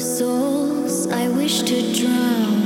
souls I wish to drown.